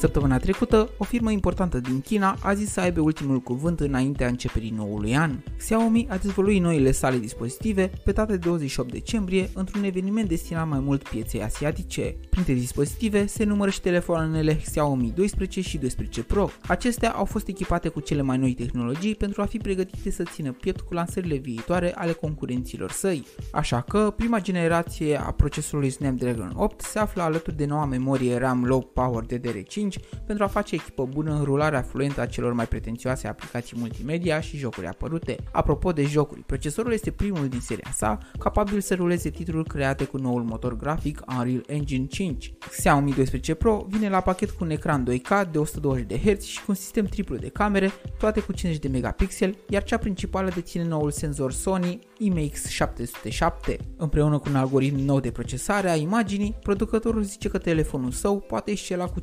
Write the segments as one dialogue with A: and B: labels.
A: Săptămâna trecută, o firmă importantă din China a zis să aibă ultimul cuvânt înaintea începerii noului an. Xiaomi a dezvăluit noile sale dispozitive pe data de 28 decembrie într-un eveniment destinat mai mult pieței asiatice. Printre dispozitive se numără și telefoanele Xiaomi 12 și 12 Pro. Acestea au fost echipate cu cele mai noi tehnologii pentru a fi pregătite să țină piept cu lansările viitoare ale concurenților săi. Așa că prima generație a procesorului Snapdragon 8 se află alături de noua memorie RAM Low Power DDR5 pentru a face echipă bună în rularea fluentă a celor mai pretențioase aplicații multimedia și jocuri apărute. Apropo de jocuri, procesorul este primul din seria sa capabil să ruleze titluri create cu noul motor grafic Unreal Engine 5. Xiaomi 12 Pro vine la pachet cu un ecran 2K de 120 de Hz și cu un sistem triplu de camere, toate cu 50 de megapixeli, iar cea principală deține noul senzor Sony IMX707. Împreună cu un algoritm nou de procesare a imaginii, producătorul zice că telefonul său poate excela cu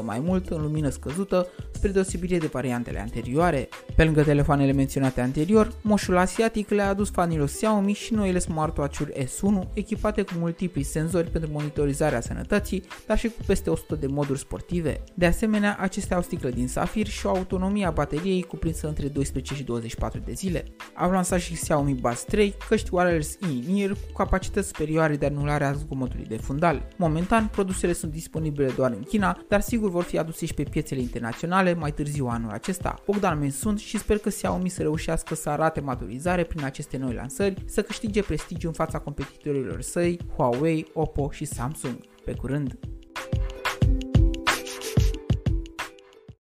A: 50% mai mult în lumină scăzută, spre deosebire de variantele anterioare. Pe lângă telefoanele menționate anterior, moșul asiatic le-a adus fanilor Xiaomi și noile smartwatch-uri S1 echipate cu multipli senzori pentru monitorizarea sănătății, dar și cu peste 100 de moduri sportive. De asemenea, acestea au sticlă din safir și o autonomie a bateriei cuprinsă între 12 și 24 de zile. Au lansat și Xiaomi Buds 3, căști wireless in-ear cu capacități superioare de anulare a zgomotului de fundal. Momentan, produsele sunt disponibile doar în China, dar sigur vor fi aduse și pe piețele internaționale mai târziu anul acesta. Bogdan Men sunt și sper că Xiaomi să reușească să arate maturizare prin aceste noi lansări, să câștige prestigiu în fața competitorilor săi, Huawei, Oppo și Samsung. Pe curând!